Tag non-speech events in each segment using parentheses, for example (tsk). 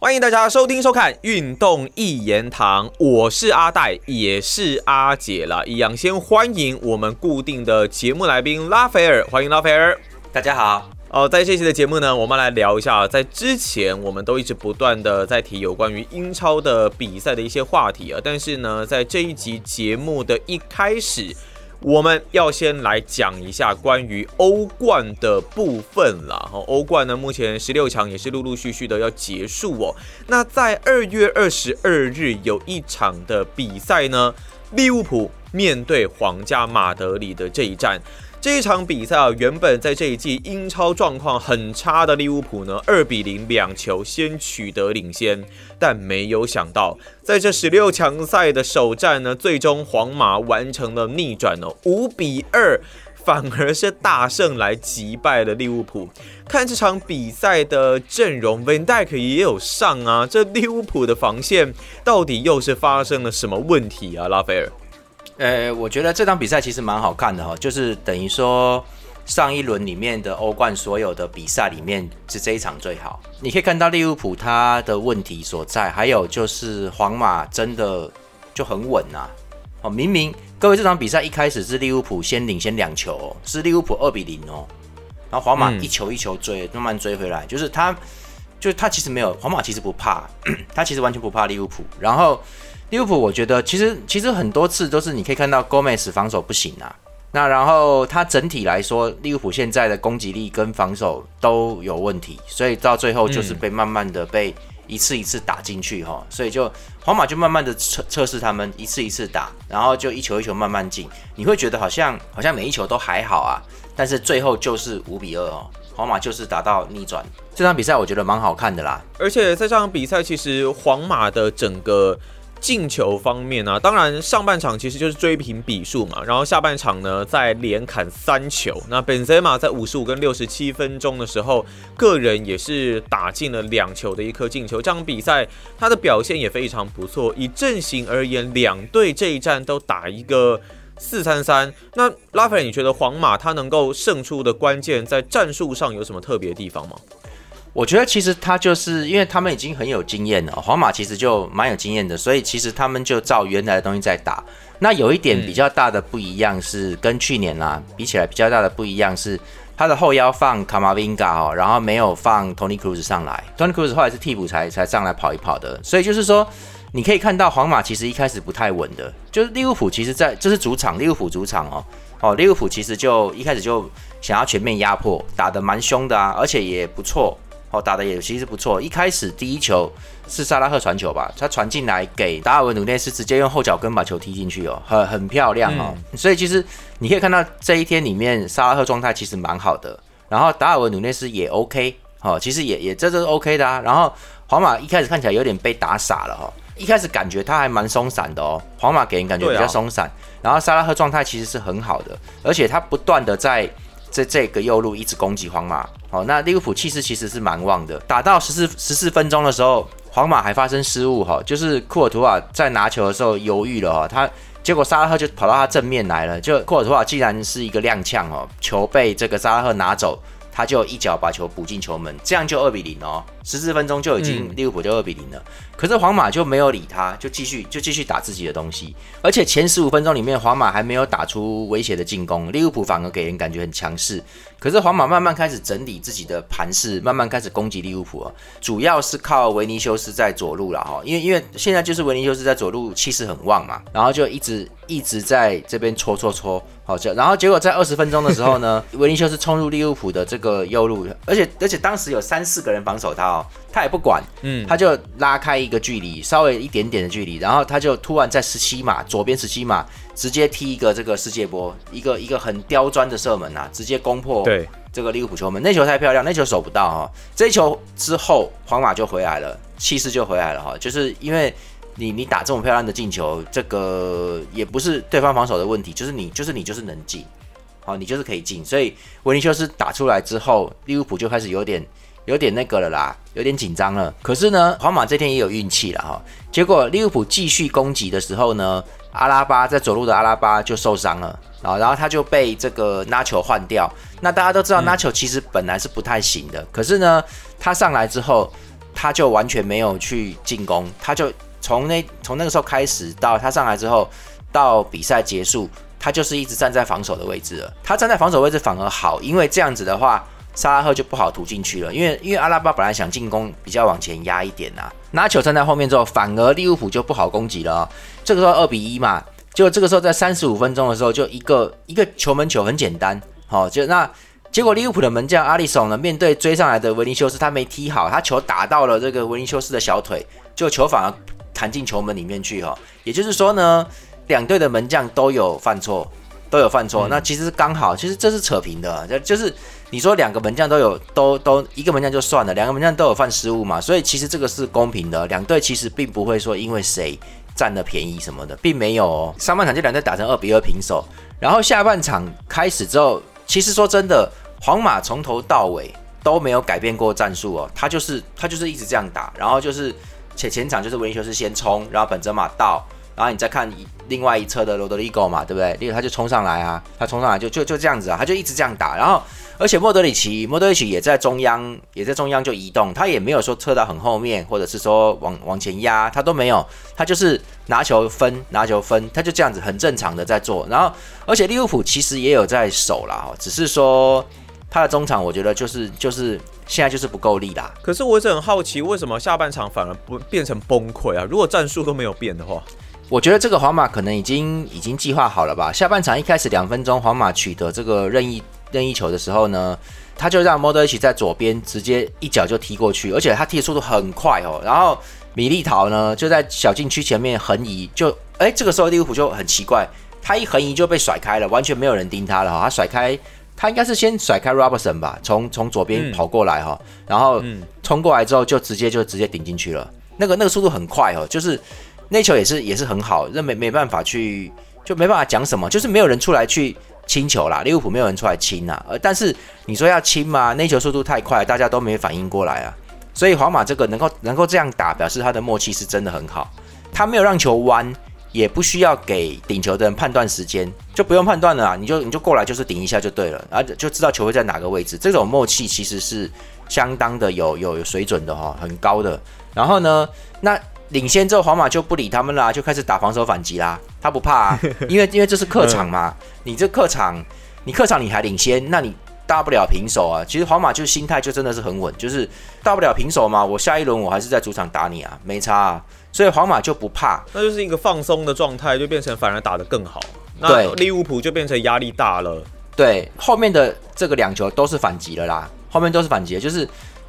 欢迎大家收听收看《运动一言堂》，我是阿戴，也是阿姐啦。一样先欢迎我们固定的节目来宾拉斐尔，欢迎拉斐尔。大家好。哦，在这期的节目呢，我们来聊一下，在之前我们都一直不断的在提有关于英超的比赛的一些话题啊，但是呢，在这一集节目的一开始。我们要先来讲一下关于欧冠的部分了。哈，欧冠呢，目前十六强也是陆陆续续的要结束哦。那在二月二十二日有一场的比赛呢，利物浦面对皇家马德里的这一战。这一场比赛啊，原本在这一季英超状况很差的利物浦呢，二比零两球先取得领先，但没有想到，在这十六强赛的首战呢，最终皇马完成了逆转哦，五比二，反而是大胜来击败了利物浦。看这场比赛的阵容，Van Dijk 也有上啊，这利物浦的防线到底又是发生了什么问题啊？拉斐尔。呃，我觉得这场比赛其实蛮好看的哈，就是等于说上一轮里面的欧冠所有的比赛里面，是这一场最好。你可以看到利物浦他的问题所在，还有就是皇马真的就很稳呐。哦，明明各位这场比赛一开始是利物浦先领先两球，是利物浦二比零哦，然后皇马一球一球追，慢慢追回来，就是他，就他其实没有皇马其实不怕，(coughs) 他其实完全不怕利物浦，然后。利物浦，我觉得其实其实很多次都是你可以看到 Gomez 防守不行啊。那然后他整体来说，利物浦现在的攻击力跟防守都有问题，所以到最后就是被慢慢的被一次一次打进去哈。所以就皇马就慢慢的测测试他们一次一次打，然后就一球一球慢慢进。你会觉得好像好像每一球都还好啊，但是最后就是五比二哦，皇马就是打到逆转。这场比赛我觉得蛮好看的啦，而且在这场比赛其实皇马的整个。进球方面呢，当然上半场其实就是追平比数嘛，然后下半场呢再连砍三球。那本泽马在五十五跟六十七分钟的时候，个人也是打进了两球的一颗进球。这场比赛他的表现也非常不错。以阵型而言，两队这一战都打一个四三三。那拉斐尔，你觉得皇马他能够胜出的关键在战术上有什么特别的地方吗？我觉得其实他就是因为他们已经很有经验了，皇马其实就蛮有经验的，所以其实他们就照原来的东西在打。那有一点比较大的不一样是跟去年啦比起来比较大的不一样是他的后腰放卡马宾加哦，然后没有放 Tony Cruz 上来，Tony Cruz 后来是替补才才上来跑一跑的，所以就是说你可以看到皇马其实一开始不太稳的，就是利物浦其实在这是主场利物浦主场哦哦利物浦其实就一开始就想要全面压迫，打得蛮凶的啊，而且也不错。哦，打的也其实不错。一开始第一球是萨拉赫传球吧，他传进来给达尔文努内斯，直接用后脚跟把球踢进去哦，很很漂亮哦。所以其实你可以看到这一天里面萨拉赫状态其实蛮好的，然后达尔文努内斯也 OK，哦，其实也也这都是 OK 的啊。然后皇马一开始看起来有点被打傻了哈，一开始感觉他还蛮松散的哦，皇马给人感觉比较松散，然后萨拉赫状态其实是很好的，而且他不断的在。在这个右路一直攻击皇马，哦，那利物浦气势其实是蛮旺的。打到十四十四分钟的时候，皇马还发生失误哈，就是库尔图瓦在拿球的时候犹豫了哈，他结果沙拉赫就跑到他正面来了，就库尔图瓦既然是一个踉跄哦，球被这个沙拉赫拿走。他就一脚把球补进球门，这样就二比零哦，十四分钟就已经利物浦就二比零了。可是皇马就没有理他，就继续就继续打自己的东西。而且前十五分钟里面，皇马还没有打出威胁的进攻，利物浦反而给人感觉很强势。可是皇马慢慢开始整理自己的盘势，慢慢开始攻击利物浦啊，主要是靠维尼修斯在左路了哈，因为因为现在就是维尼修斯在左路气势很旺嘛，然后就一直一直在这边戳戳戳。好，这然后结果在二十分钟的时候呢，(laughs) 维尼修斯冲入利物浦的这个右路，而且而且当时有三四个人防守他哦，他也不管，嗯，他就拉开一个距离，稍微一点点的距离，然后他就突然在十七码左边十七码直接踢一个这个世界波，一个一个很刁钻的射门啊，直接攻破对这个利物浦球门，那球太漂亮，那球守不到哈，这一球之后皇马就回来了，气势就回来了哈，就是因为。你你打这么漂亮的进球，这个也不是对方防守的问题，就是你就是你就是能进，好，你就是可以进。所以维尼修斯打出来之后，利物浦就开始有点有点那个了啦，有点紧张了。可是呢，皇马这天也有运气了哈。结果利物浦继续攻击的时候呢，阿拉巴在走路的阿拉巴就受伤了，然后然后他就被这个拉球换掉。那大家都知道拉球其实本来是不太行的，可是呢，他上来之后。他就完全没有去进攻，他就从那从那个时候开始到他上来之后，到比赛结束，他就是一直站在防守的位置了。他站在防守位置反而好，因为这样子的话，萨拉赫就不好突进去了。因为因为阿拉巴本来想进攻，比较往前压一点呐，拿球站在后面之后，反而利物浦就不好攻击了。这个时候二比一嘛，就这个时候在三十五分钟的时候，就一个一个球门球很简单，好就那。结果利物浦的门将阿里松呢，面对追上来的维尼修斯，他没踢好，他球打到了这个维尼修斯的小腿，就球反而弹进球门里面去哈。也就是说呢，两队的门将都有犯错，都有犯错。那其实刚好，其实这是扯平的，就就是你说两个门将都有都都一个门将就算了，两个门将都有犯失误嘛，所以其实这个是公平的。两队其实并不会说因为谁占了便宜什么的，并没有。哦。上半场就两队打成二比二平手，然后下半场开始之后。其实说真的，皇马从头到尾都没有改变过战术哦，他就是他就是一直这样打，然后就是前前场就是维尼修斯先冲，然后本泽马到，然后你再看另外一侧的罗德里戈嘛，对不对？例如他就冲上来啊，他冲上来就就就这样子啊，他就一直这样打，然后。而且莫德里奇，莫德里奇也在中央，也在中央就移动，他也没有说撤到很后面，或者是说往往前压，他都没有，他就是拿球分，拿球分，他就这样子很正常的在做。然后，而且利物浦其实也有在守啦，只是说他的中场，我觉得就是就是现在就是不够力啦。可是我一直很好奇，为什么下半场反而不变成崩溃啊？如果战术都没有变的话，我觉得这个皇马可能已经已经计划好了吧。下半场一开始两分钟，皇马取得这个任意。任意球的时候呢，他就让莫德里奇在左边直接一脚就踢过去，而且他踢的速度很快哦。然后米利陶呢就在小禁区前面横移，就哎这个时候利物浦就很奇怪，他一横移就被甩开了，完全没有人盯他了哈。他甩开，他应该是先甩开 Robertson 吧，从从左边跑过来哈，然后冲过来之后就直接就直接顶进去了。那个那个速度很快哦，就是那球也是也是很好，那没没办法去就没办法讲什么，就是没有人出来去。清球啦，利物浦没有人出来清呐，呃，但是你说要清吗？那球速度太快，大家都没反应过来啊。所以皇马这个能够能够这样打，表示他的默契是真的很好。他没有让球弯，也不需要给顶球的人判断时间，就不用判断了啊，你就你就过来就是顶一下就对了，而就知道球会在哪个位置。这种默契其实是相当的有有有水准的哈，很高的。然后呢，那。领先之后，皇马就不理他们啦，就开始打防守反击啦。他不怕，啊，(laughs) 因为因为这是客场嘛。你这客场，你客场你还领先，那你大不了平手啊。其实皇马就心态就真的是很稳，就是大不了平手嘛。我下一轮我还是在主场打你啊，没差。啊。所以皇马就不怕，那就是一个放松的状态，就变成反而打得更好。那利物浦就变成压力大了。对，后面的这个两球都是反击了啦，后面都是反击，就是。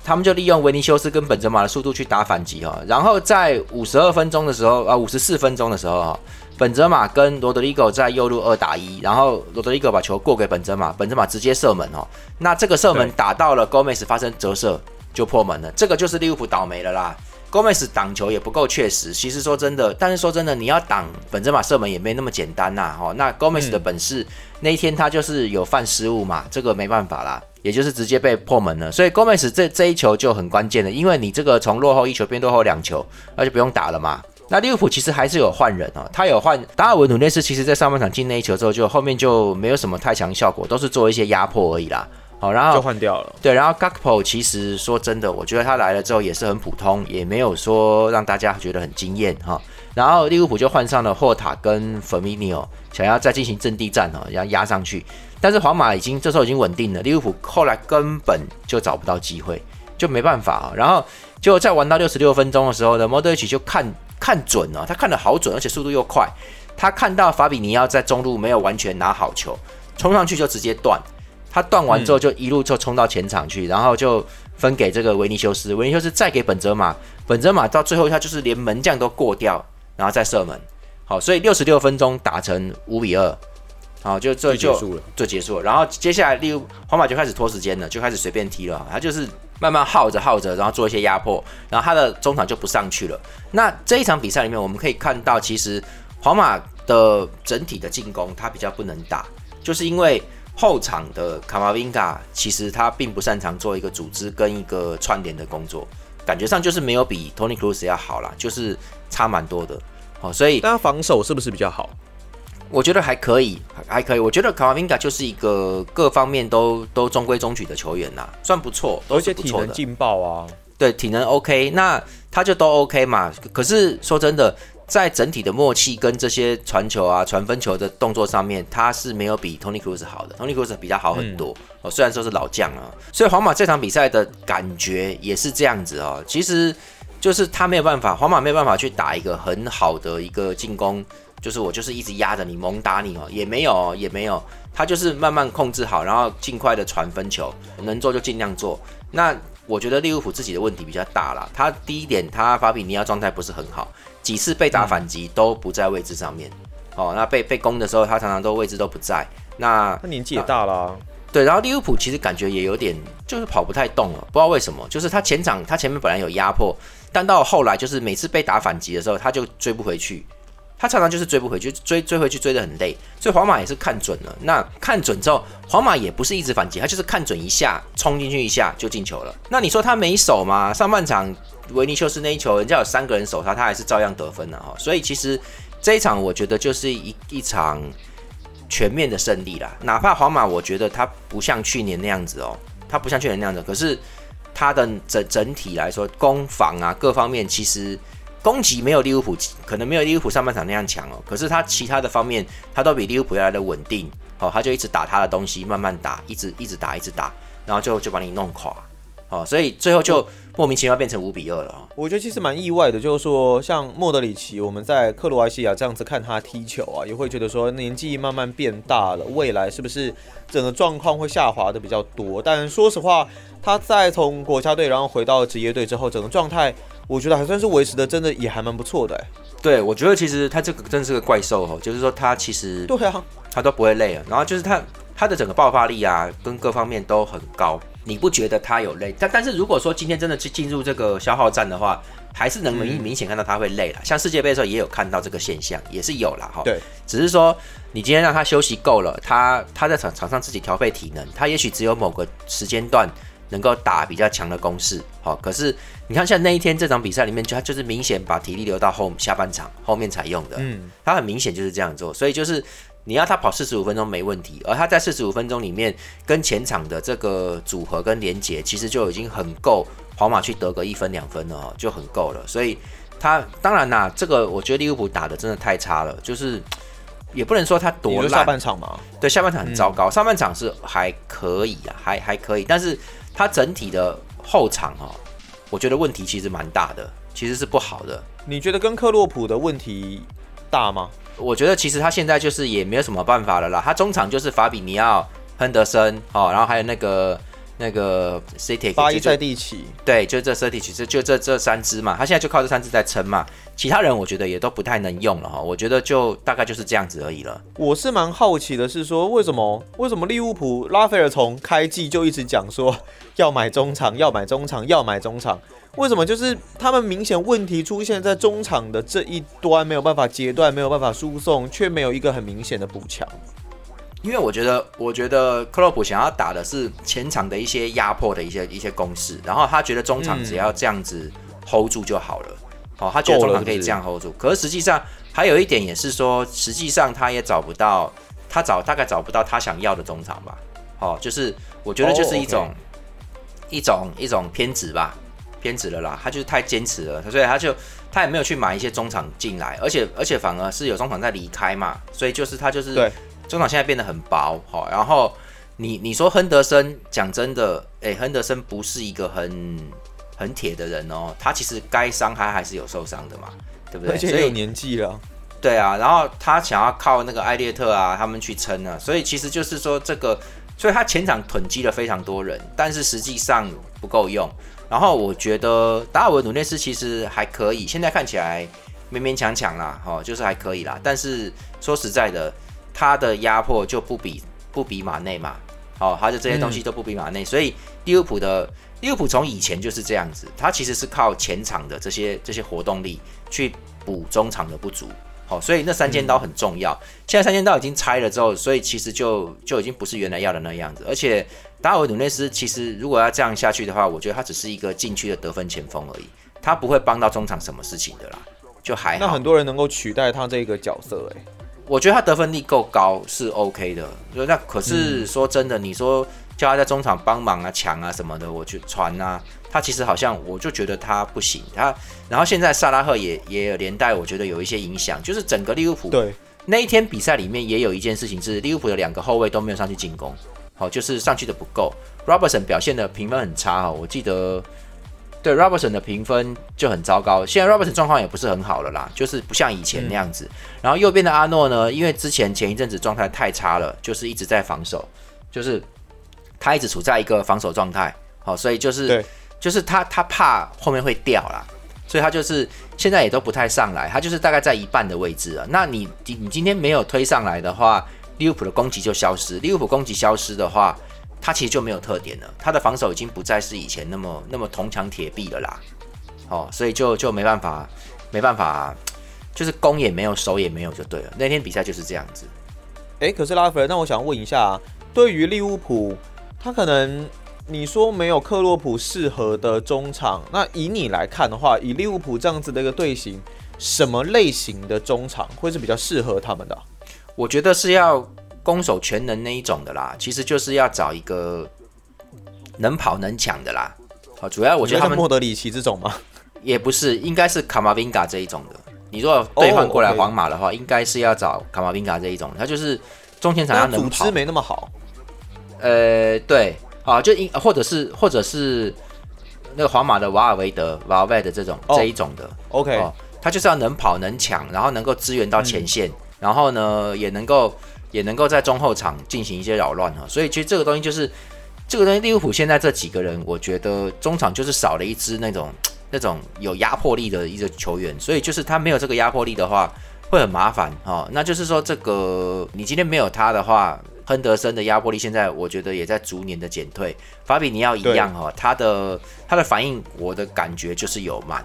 他们就利用维尼修斯跟本泽马的速度去打反击哈，然后在五十二分钟的时候啊，五十四分钟的时候哈，本泽马跟罗德里戈在右路二打一，然后罗德里戈把球过给本泽马，本泽马直接射门哦，那这个射门打到了 Gomez 发生折射就破门了，这个就是利物浦倒霉了啦。Gomez 挡球也不够确实，其实说真的，但是说真的，你要挡本泽马射门也没那么简单呐哈。那 Gomez 的本事那一天他就是有犯失误嘛，这个没办法啦。也就是直接被破门了，所以 Gomez 这这一球就很关键了，因为你这个从落后一球变落后两球，那就不用打了嘛。那利物浦其实还是有换人哦，他有换达尔文努内斯，其实在上半场进那一球之后，就后面就没有什么太强效果，都是做一些压迫而已啦。好，然后就换掉了。对，然后 Gakpo 其实说真的，我觉得他来了之后也是很普通，也没有说让大家觉得很惊艳哈。然后利物浦就换上了霍塔跟 Firmino，想要再进行阵地战哦，要压上去。但是皇马已经这时候已经稳定了，利物浦后来根本就找不到机会，就没办法啊。然后就在玩到六十六分钟的时候呢，莫德里奇就看看准了，他看的好准，而且速度又快。他看到法比尼奥在中路没有完全拿好球，冲上去就直接断。他断完之后就一路就冲到前场去，然后就分给这个维尼修斯，维尼修斯再给本泽马，本泽马到最后他就是连门将都过掉，然后再射门。好，所以六十六分钟打成五比二。好，就这就就结束了。然后接下来，例如皇马就开始拖时间了，就开始随便踢了。他就是慢慢耗着耗着，然后做一些压迫，然后他的中场就不上去了。那这一场比赛里面，我们可以看到，其实皇马的整体的进攻他比较不能打，就是因为后场的卡马宾卡其实他并不擅长做一个组织跟一个串联的工作，感觉上就是没有比托尼克鲁斯要好啦，就是差蛮多的。好，所以但他防守是不是比较好？我觉得还可以，还可以。我觉得卡瓦宾卡就是一个各方面都都中规中矩的球员呐，算不错，而且体能劲爆啊。对，体能 OK，那他就都 OK 嘛。可是说真的，在整体的默契跟这些传球啊、传分球的动作上面，他是没有比 Tony Cruz 好的。Tony Cruz 比较好很多哦，虽然说是老将啊。所以皇马这场比赛的感觉也是这样子哦。其实就是他没有办法，皇马没有办法去打一个很好的一个进攻。就是我就是一直压着你，猛打你哦，也没有，也没有，他就是慢慢控制好，然后尽快的传分球，能做就尽量做。那我觉得利物浦自己的问题比较大啦，他第一点，他法比尼亚状态不是很好，几次被打反击都不在位置上面，哦，那被被攻的时候，他常常都位置都不在。那他年纪也大了，对，然后利物浦其实感觉也有点就是跑不太动了，不知道为什么，就是他前场他前面本来有压迫，但到后来就是每次被打反击的时候，他就追不回去。他常常就是追不回去，追追回去追得很累，所以皇马也是看准了。那看准之后，皇马也不是一直反击，他就是看准一下冲进去一下就进球了。那你说他没守吗？上半场维尼修斯那一球，人家有三个人守他，他还是照样得分了哈。所以其实这一场我觉得就是一一场全面的胜利啦。哪怕皇马，我觉得他不像去年那样子哦，他不像去年那样子，可是他的整整体来说，攻防啊各方面其实。攻击没有利物浦，可能没有利物浦上半场那样强哦。可是他其他的方面，他都比利物浦要来的稳定。哦，他就一直打他的东西，慢慢打，一直一直打，一直打，然后就就把你弄垮。哦，所以最后就莫名其妙变成五比二了。我觉得其实蛮意外的，就是说像莫德里奇，我们在克罗埃西亚这样子看他踢球啊，也会觉得说年纪慢慢变大了，未来是不是整个状况会下滑的比较多？但说实话，他在从国家队然后回到职业队之后，整个状态。我觉得还算是维持的，真的也还蛮不错的。对，我觉得其实他这个真的是个怪兽哦，就是说他其实对啊，他都不会累啊。然后就是他他的整个爆发力啊，跟各方面都很高。你不觉得他有累？但但是如果说今天真的去进入这个消耗战的话，还是能明明显看到他会累了。像世界杯的时候也有看到这个现象，也是有了哈。对，只是说你今天让他休息够了，他他在场场上自己调配体能，他也许只有某个时间段。能够打比较强的攻势，好，可是你看像那一天这场比赛里面，就他就是明显把体力留到后下半场后面才用的，嗯，他很明显就是这样做，所以就是你要他跑四十五分钟没问题，而他在四十五分钟里面跟前场的这个组合跟连接，其实就已经很够皇马去得个一分两分了哦，就很够了，所以他当然啦，这个我觉得利物浦打的真的太差了，就是也不能说他多烂，下半场嘛，对，下半场很糟糕，上半场是还可以啊，还还可以，但是。他整体的后场哦，我觉得问题其实蛮大的，其实是不好的。你觉得跟克洛普的问题大吗？我觉得其实他现在就是也没有什么办法了啦。他中场就是法比尼奥、亨德森哦，然后还有那个。那个 City 八一在地起，对，就这 City 其实就这这三支嘛，他现在就靠这三支在撑嘛，其他人我觉得也都不太能用了哈，我觉得就大概就是这样子而已了。我是蛮好奇的，是说为什么为什么利物浦拉斐尔从开季就一直讲说 (laughs) 要买中场，要买中场，要买中场，为什么就是他们明显问题出现在中场的这一端没有办法截断，没有办法输送，却没有一个很明显的补强。因为我觉得，我觉得克洛普想要打的是前场的一些压迫的一些一些攻势，然后他觉得中场只要这样子 hold 住就好了。哦，他觉得中场可以这样 hold 住。可是实际上还有一点也是说，实际上他也找不到，他找大概找不到他想要的中场吧。哦，就是我觉得就是一种一种一种偏执吧，偏执了啦。他就是太坚持了，所以他就他也没有去买一些中场进来，而且而且反而是有中场在离开嘛，所以就是他就是对。中场现在变得很薄，好，然后你你说亨德森，讲真的，哎，亨德森不是一个很很铁的人哦，他其实该伤他还是有受伤的嘛，对不对？而且有年纪了，对啊，然后他想要靠那个艾列特啊他们去撑啊，所以其实就是说这个，所以他前场囤积了非常多人，但是实际上不够用。然后我觉得达尔文努内斯其实还可以，现在看起来勉勉强强啦，哦，就是还可以啦。但是说实在的。他的压迫就不比不比马内嘛，哦，他的这些东西都不比马内，所以利物浦的利物浦从以前就是这样子，他其实是靠前场的这些这些活动力去补中场的不足，好，所以那三尖刀很重要。现在三尖刀已经拆了之后，所以其实就就已经不是原来要的那样子。而且达尔努内斯其实如果要这样下去的话，我觉得他只是一个禁区的得分前锋而已，他不会帮到中场什么事情的啦，就还那很多人能够取代他这个角色，哎。我觉得他得分力够高是 OK 的，那可是说真的，你说叫他在中场帮忙啊、抢啊什么的，我去传啊，他其实好像我就觉得他不行。他然后现在萨拉赫也也有连带，我觉得有一些影响，就是整个利物浦对那一天比赛里面也有一件事情是利物浦的两个后卫都没有上去进攻，好，就是上去的不够。Robertson 表现的评分很差哈，我记得对 Robertson 的评分就很糟糕。现在 Robertson 状况也不是很好了啦，就是不像以前那样子。然后右边的阿诺呢，因为之前前一阵子状态太差了，就是一直在防守，就是他一直处在一个防守状态，好，所以就是就是他他怕后面会掉啦，所以他就是现在也都不太上来，他就是大概在一半的位置了。那你你你今天没有推上来的话，利物浦的攻击就消失。利物浦攻击消失的话，他其实就没有特点了，他的防守已经不再是以前那么那么铜墙铁壁了啦。哦，所以就就没办法没办法，就是攻也没有，守也没有就对了。那天比赛就是这样子。哎，可是拉斐尔，那我想问一下，对于利物浦，他可能你说没有克洛普适合的中场，那以你来看的话，以利物浦这样子的一个队形，什么类型的中场会是比较适合他们的啊？我觉得是要攻守全能那一种的啦，其实就是要找一个能跑能抢的啦。好，主要我觉得他们莫德里奇这种吗？也不是，应该是卡马宾嘎这一种的。你如果兑换过来皇马的话，应该是要找卡马宾嘎这一种，他就是中前场要能跑但组织。没那么好。呃，对，啊，就应或者是或者是那个皇马的瓦尔维德、瓦尔维的这种、哦这一种的 OK，、哦，他就是要能跑能抢，然后能够支援到前线，然后呢也能够也能够在中后场进行一些扰乱哈。所以其实这个东西就是这个东西，利物浦现在这几个人，我觉得中场就是少了一支那种 (tsk) 那种有压迫力的一个球员，所以就是他没有这个压迫力的话，会很麻烦哈。那就是说，这个你今天没有他的话，亨德森的压迫力现在我觉得也在逐年的减退。法比尼奥一样哈、哦，他的他的反应，我的感觉就是有慢，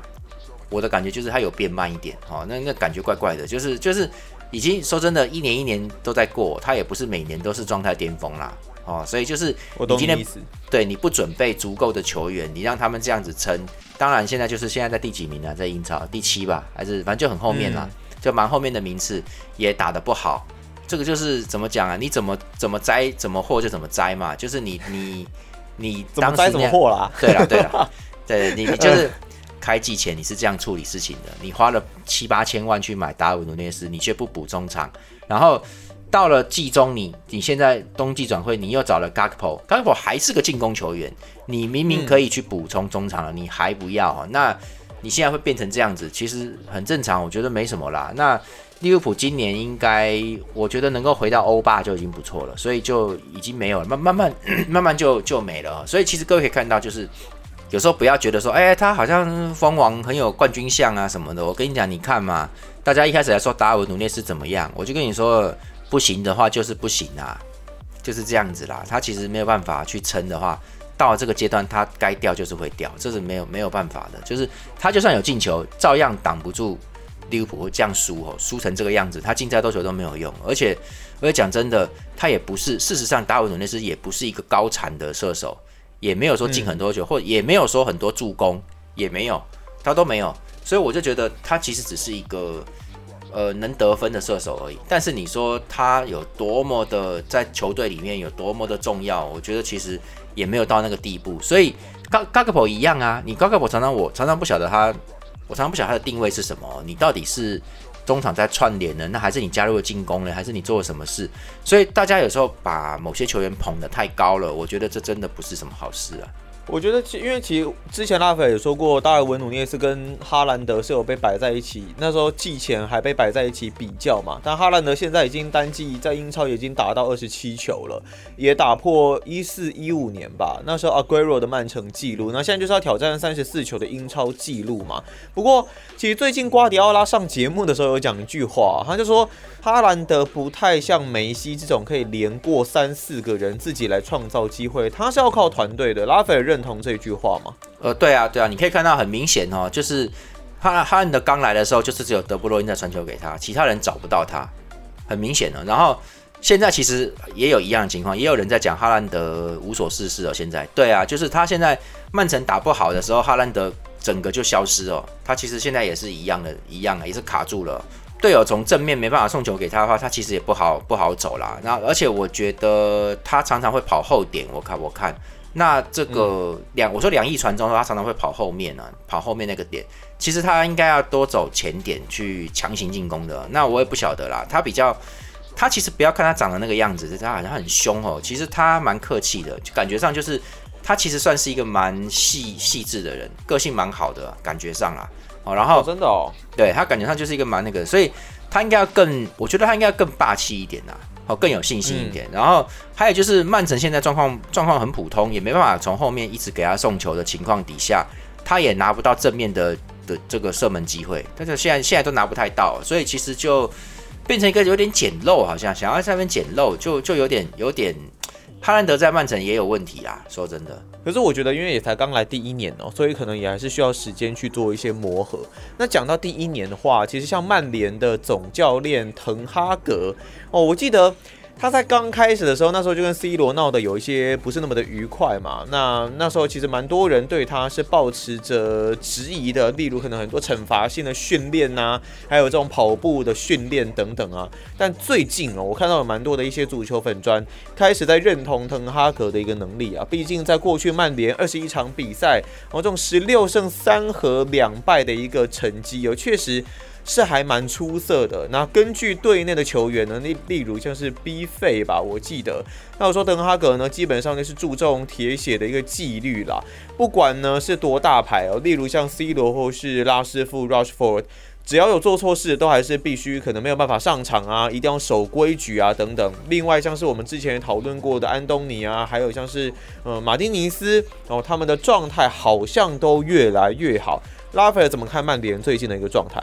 我的感觉就是他有变慢一点哦，那那感觉怪怪的，就是就是已经说真的，一年一年都在过，他也不是每年都是状态巅峰啦。哦，所以就是你今天你。对你不准备足够的球员，你让他们这样子撑，当然现在就是现在在第几名啊？在英超第七吧，还是反正就很后面啦，就蛮后面的名次也打得不好。这个就是怎么讲啊？你怎么怎么栽怎么祸就怎么栽嘛，就是你你你怎么栽怎么当时那样祸啦？对了对了，对你你就是 (laughs) 开季前你是这样处理事情的，你花了七八千万去买达尔努涅斯，你却不补中场，然后到了季中你你现在冬季转会你又找了 Gakpo，Gakpo 还是个进攻球员，你明明可以去补充中场了，你还不要，那你现在会变成这样子，其实很正常，我觉得没什么啦。那利物浦今年应该，我觉得能够回到欧霸就已经不错了，所以就已经没有了，慢慢慢慢慢就就没了。所以其实各位可以看到，就是有时候不要觉得说，哎、他好像蜂王很有冠军相啊什么的。我跟你讲，你看嘛，大家一开始来说达尔文努涅斯怎么样，我就跟你说，不行的话就是不行啊，就是这样子啦。他其实没有办法去撑的话，到了这个阶段，他该掉就是会掉，这是没有没有办法的。就是他就算有进球，照样挡不住利物浦会这样输哦，输成这个样子，他进再多球都没有用。而且，而且讲真的，他也不是，事实上达尔文努涅斯也不是一个高产的射手，也没有说进很多球，或也没有说很多助攻，也没有，他都没有。所以我就觉得他其实只是一个呃能得分的射手而已。但是你说他有多么的在球队里面有多么的重要，我觉得其实也没有到那个地步。所以高高格普一样啊，你高格普常常我常常不晓得他，我常常不晓得他的定位是什么，你到底是。中场在串联呢，那还是你加入了进攻呢，还是你做了什么事？所以大家有时候把某些球员捧得太高了，我觉得这真的不是什么好事啊。我觉得其，因为其实之前拉斐尔也说过，达尔文努涅斯跟哈兰德是有被摆在一起，那时候季前还被摆在一起比较嘛。但哈兰德现在已经单季在英超已经打到二十七球了，也打破一四一五年吧，那时候 Aguero 的曼城纪录。那现在就是要挑战三十四球的英超纪录嘛。不过，其实最近瓜迪奥拉上节目的时候有讲一句话，他就说哈兰德不太像梅西这种可以连过三四个人自己来创造机会，他是要靠团队的。拉斐尔认认同这句话吗？呃，对啊，对啊，你可以看到很明显哦，就是哈哈兰德刚来的时候，就是只有德布罗因在传球给他，其他人找不到他，很明显的。然后现在其实也有一样的情况，也有人在讲哈兰德无所事事哦。现在对啊，就是他现在曼城打不好的时候，哈兰德整个就消失哦。他其实现在也是一样的，一样啊，也是卡住了队友从正面没办法送球给他的话，他其实也不好不好走啦。那而且我觉得他常常会跑后点，我看我看。那这个两我说两翼传中，他常常会跑后面啊，跑后面那个点。其实他应该要多走前点去强行进攻的。那我也不晓得啦，他比较，他其实不要看他长得那个样子，他好像很凶哦。其实他蛮客气的，就感觉上就是他其实算是一个蛮细细致的人，个性蛮好的感觉上啦。哦，然后真的哦，对他感觉上就是一个蛮那个，所以他应该要更，我觉得他应该要更霸气一点呐，哦，更有信心一点。然后还有就是曼城现在状况状况很普通，也没办法从后面一直给他送球的情况底下，他也拿不到正面的的这个射门机会，但是现在现在都拿不太到，所以其实就变成一个有点捡漏，好像想要在那边捡漏，就就有点有点。哈兰德在曼城也有问题啊，说真的。可是我觉得，因为也才刚来第一年哦，所以可能也还是需要时间去做一些磨合。那讲到第一年的话，其实像曼联的总教练滕哈格哦，我记得。他在刚开始的时候，那时候就跟 C 罗闹得有一些不是那么的愉快嘛。那那时候其实蛮多人对他是抱持着质疑的，例如可能很多惩罚性的训练呐，还有这种跑步的训练等等啊。但最近哦，我看到有蛮多的一些足球粉砖开始在认同滕哈格的一个能力啊。毕竟在过去曼联二十一场比赛，哦，这种十六胜三和两败的一个成绩，有确实。是还蛮出色的。那根据队内的球员呢，例例如像是 B 费吧，我记得，那我说邓哈格呢，基本上就是注重铁血的一个纪律啦。不管呢是多大牌哦，例如像 C 罗或是拉师傅 Rushford，只要有做错事，都还是必须可能没有办法上场啊，一定要守规矩啊等等。另外像是我们之前讨论过的安东尼啊，还有像是呃马丁尼斯然哦，他们的状态好像都越来越好。拉斐尔怎么看曼联最近的一个状态？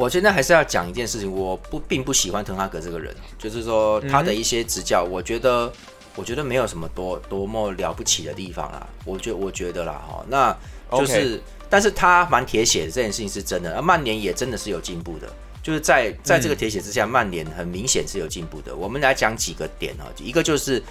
我现在还是要讲一件事情，我不并不喜欢滕哈格这个人，就是说他的一些执教，我觉得我觉得没有什么多多么了不起的地方啦。我觉我觉得啦哈，那就是，但是他蛮铁血的，这件事情是真的。而曼联也真的是有进步的，就是在在这个铁血之下，曼联很明显是有进步的。我们来讲几个点哈，一个就是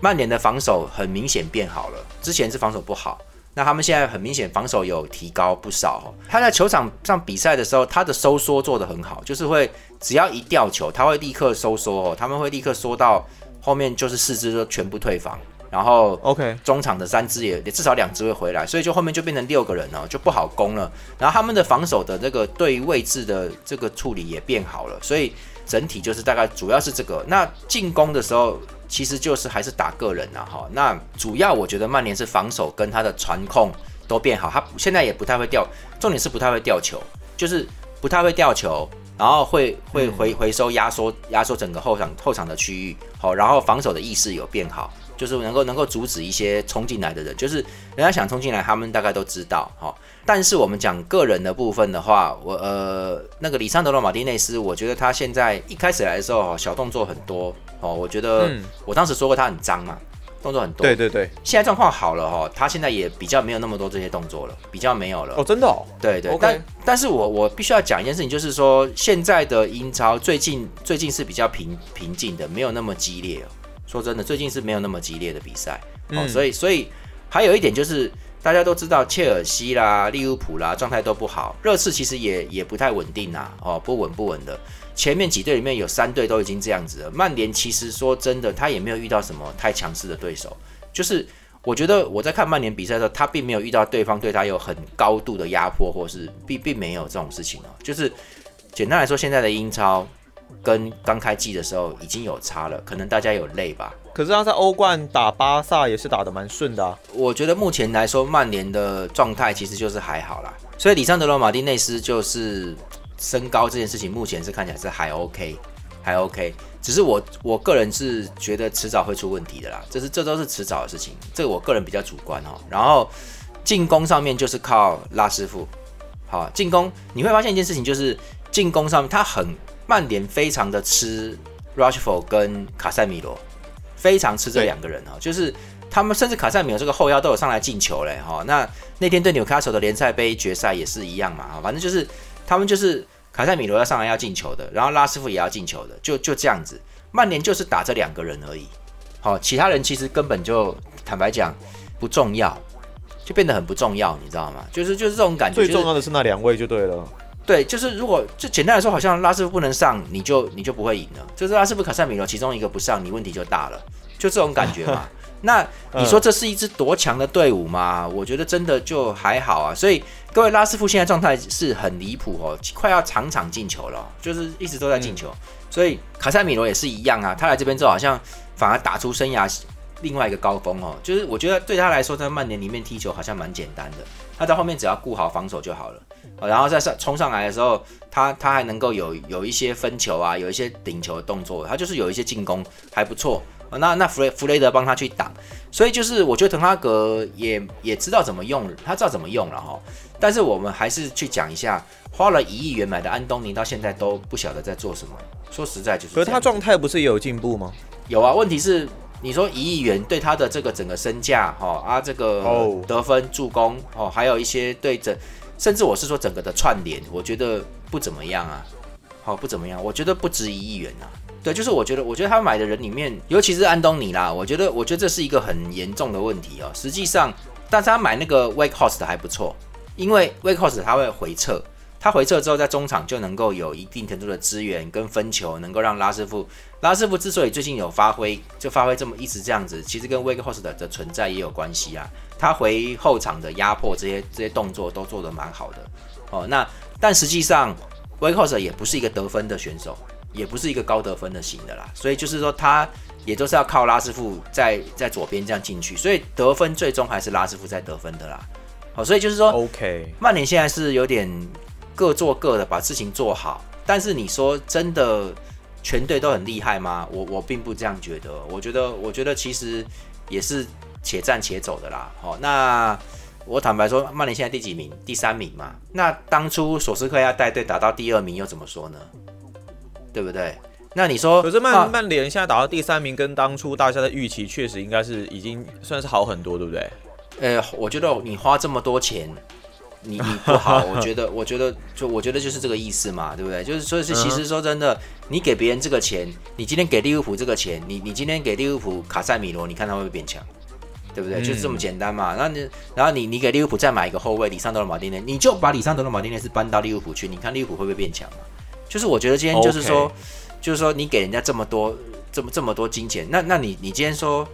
曼联的防守很明显变好了，之前是防守不好。那他们现在很明显防守有提高不少。他在球场上比赛的时候，他的收缩做得很好，就是会只要一掉球，他会立刻收缩哦，他们会立刻缩到后面，就是四支都全部退防，然后 OK 中场的三支也也至少两支会回来，所以就后面就变成六个人哦，就不好攻了。然后他们的防守的这个对位置的这个处理也变好了，所以整体就是大概主要是这个。那进攻的时候。其实就是还是打个人啊，哈。那主要我觉得曼联是防守跟他的传控都变好，他现在也不太会掉，重点是不太会掉球，就是不太会掉球，然后会会回回收压缩压缩整个后场后场的区域，好，然后防守的意识有变好，就是能够能够阻止一些冲进来的人，就是人家想冲进来，他们大概都知道，哈。但是我们讲个人的部分的话，我呃那个里桑德罗马丁内斯，我觉得他现在一开始来的时候，小动作很多。哦，我觉得我当时说过他很脏嘛，动作很多。对对对，现在状况好了哈，他现在也比较没有那么多这些动作了，比较没有了。哦，真的哦。对对，但但是我我必须要讲一件事情，就是说现在的英超最近最近是比较平平静的，没有那么激烈。说真的，最近是没有那么激烈的比赛。哦，所以所以还有一点就是大家都知道切尔西啦、利物浦啦状态都不好，热刺其实也也不太稳定啊，哦，不稳不稳的。前面几队里面有三队都已经这样子了。曼联其实说真的，他也没有遇到什么太强势的对手。就是我觉得我在看曼联比赛的时候，他并没有遇到对方对他有很高度的压迫，或是并并没有这种事情哦。就是简单来说，现在的英超跟刚开季的时候已经有差了，可能大家有累吧。可是他在欧冠打巴萨也是打得蛮顺的啊。我觉得目前来说，曼联的状态其实就是还好啦。所以里桑德罗马丁内斯就是。身高这件事情目前是看起来是还 OK，还 OK，只是我我个人是觉得迟早会出问题的啦，这是这都是迟早的事情，这个我个人比较主观哦。然后进攻上面就是靠拉师傅，好进攻你会发现一件事情就是进攻上面他很曼联非常的吃 Rushford 跟卡塞米罗，非常吃这两个人哈，就是他们甚至卡塞米罗这个后腰都有上来进球嘞哈。那那天对纽卡索的联赛杯决赛也是一样嘛，反正就是。他们就是卡塞米罗要上来要进球的，然后拉师傅也要进球的，就就这样子。曼联就是打这两个人而已，好，其他人其实根本就坦白讲不重要，就变得很不重要，你知道吗？就是就是这种感觉。最重要的是那两位就对了。对，就是如果就简单来说，好像拉师傅不能上，你就你就不会赢了。就是拉师傅、卡塞米罗其中一个不上，你问题就大了，就这种感觉嘛。(laughs) 那你说这是一支多强的队伍吗？我觉得真的就还好啊。所以各位拉师傅现在状态是很离谱哦，快要场场进球了，就是一直都在进球。所以卡塞米罗也是一样啊，他来这边之后好像反而打出生涯另外一个高峰哦。就是我觉得对他来说，在曼联里面踢球好像蛮简单的，他在后面只要顾好防守就好了。然后在上冲上来的时候，他他还能够有有一些分球啊，有一些顶球的动作，他就是有一些进攻还不错。那那弗雷弗雷德帮他去挡，所以就是我觉得滕哈格也也知道怎么用，他知道怎么用了哈。但是我们还是去讲一下，花了一亿元买的安东尼到现在都不晓得在做什么。说实在就是，可是他状态不是也有进步吗？有啊，问题是你说一亿元对他的这个整个身价哈啊这个得分助攻哦，还有一些对整。甚至我是说整个的串联，我觉得不怎么样啊，好不怎么样，我觉得不值一亿元啊。对，就是我觉得，我觉得他买的人里面，尤其是安东尼啦，我觉得，我觉得这是一个很严重的问题哦。实际上，但是他买那个 Wake House 还不错，因为 Wake House 他会回撤，他回撤之后在中场就能够有一定程度的资源跟分球，能够让拉师傅，拉师傅之所以最近有发挥，就发挥这么一直这样子，其实跟 Wake House 的的存在也有关系啊。他回后场的压迫，这些这些动作都做得蛮好的哦。那但实际上 w a k e r 也不是一个得分的选手，也不是一个高得分的型的啦。所以就是说，他也都是要靠拉师傅在在左边这样进去，所以得分最终还是拉师傅在得分的啦。好，所以就是说，OK，曼联现在是有点各做各的，把事情做好。但是你说真的全队都很厉害吗？我我并不这样觉得。我觉得，我觉得其实也是。且战且走的啦，好，那我坦白说，曼联现在第几名？第三名嘛。那当初索斯克亚带队打到第二名，又怎么说呢？对不对？那你说，可是曼曼联现在打到第三名，跟当初大家的预期确实应该是已经算是好很多，对不对？呃，我觉得你花这么多钱，你你不好，(laughs) 我觉得，我觉得就我觉得就是这个意思嘛，对不对？就是所以是其实说真的，你给别人这个钱，你今天给利物浦这个钱，你你今天给利物浦卡塞米罗，你看他会不会变强？对不对？就是这么简单嘛。那你，然后你，你给利物浦再买一个后卫，里桑德罗马丁内，你就把里桑德罗马丁内是搬到利物浦去，你看利物浦会不会变强嘛？就是我觉得今天就是说，就是说你给人家这么多，这么这么多金钱，那那你你今天说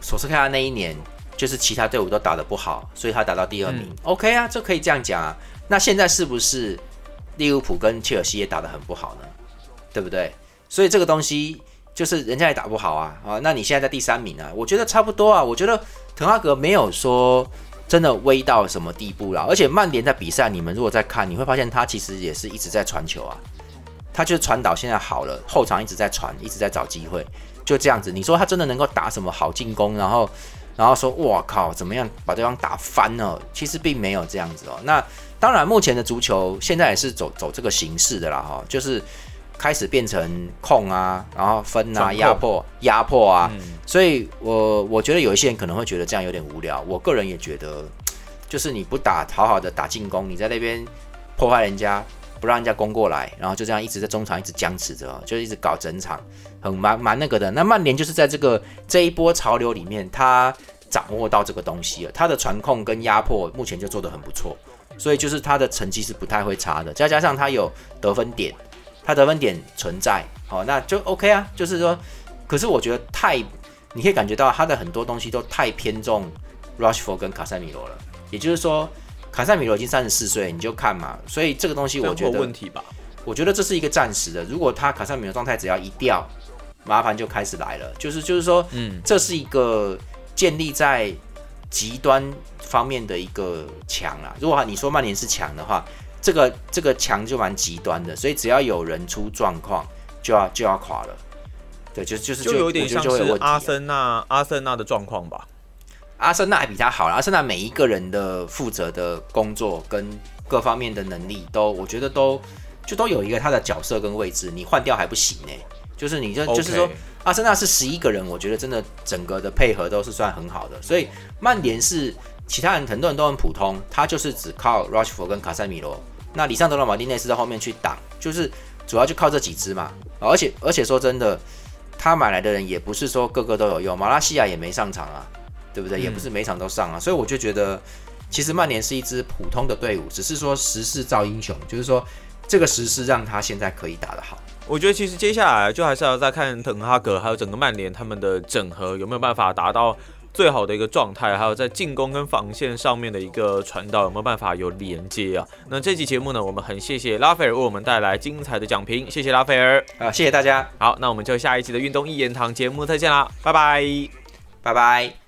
索斯克亚那一年，就是其他队伍都打得不好，所以他打到第二名，OK 啊，这可以这样讲啊。那现在是不是利物浦跟切尔西也打得很不好呢？对不对？所以这个东西。就是人家也打不好啊啊！那你现在在第三名啊？我觉得差不多啊。我觉得滕哈格没有说真的威到什么地步了。而且曼联在比赛，你们如果在看，你会发现他其实也是一直在传球啊。他就是传导现在好了，后场一直在传，一直在找机会，就这样子。你说他真的能够打什么好进攻？然后然后说哇靠，怎么样把对方打翻了？其实并没有这样子哦。那当然，目前的足球现在也是走走这个形式的啦哈，就是。开始变成控啊，然后分啊，压迫压迫啊，所以我我觉得有一些人可能会觉得这样有点无聊。我个人也觉得，就是你不打好好的打进攻，你在那边破坏人家，不让人家攻过来，然后就这样一直在中场一直僵持着，就一直搞整场，很蛮蛮那个的。那曼联就是在这个这一波潮流里面，他掌握到这个东西了，他的传控跟压迫目前就做得很不错，所以就是他的成绩是不太会差的，再加上他有得分点。他得分点存在，好，那就 OK 啊。就是说，可是我觉得太，你可以感觉到他的很多东西都太偏重 Rushford 跟卡塞米罗了。也就是说，卡塞米罗已经三十四岁，你就看嘛。所以这个东西我觉得问题吧。我觉得这是一个暂时的。如果他卡塞米罗状态只要一掉，麻烦就开始来了。就是就是说，嗯，这是一个建立在极端方面的一个强啊。如果你说曼联是强的话。这个这个墙就蛮极端的，所以只要有人出状况，就要就要垮了。对，就就是就有点像是阿森纳阿森纳的状况吧。阿森纳还比他好，阿森纳每一个人的负责的工作跟各方面的能力都，我觉得都就都有一个他的角色跟位置，你换掉还不行呢。就是你就就是说，阿森纳是十一个人，我觉得真的整个的配合都是算很好的。所以曼联是其他人很多人都很普通，他就是只靠 Rushford 跟卡塞米罗。那里桑德罗马丁内斯在后面去挡，就是主要就靠这几支嘛。而且而且说真的，他买来的人也不是说个个都有用，马拉西亚也没上场啊，对不对？也不是每场都上啊。所以我就觉得，其实曼联是一支普通的队伍，只是说时势造英雄，就是说这个时势让他现在可以打得好。我觉得其实接下来就还是要再看滕哈格还有整个曼联他们的整合有没有办法达到最好的一个状态，还有在进攻跟防线上面的一个传导有没有办法有连接啊？那这期节目呢，我们很谢谢拉斐尔为我们带来精彩的讲评，谢谢拉斐尔啊，谢谢大家。好，那我们就下一期的运动一言堂节目再见啦，拜拜，拜拜。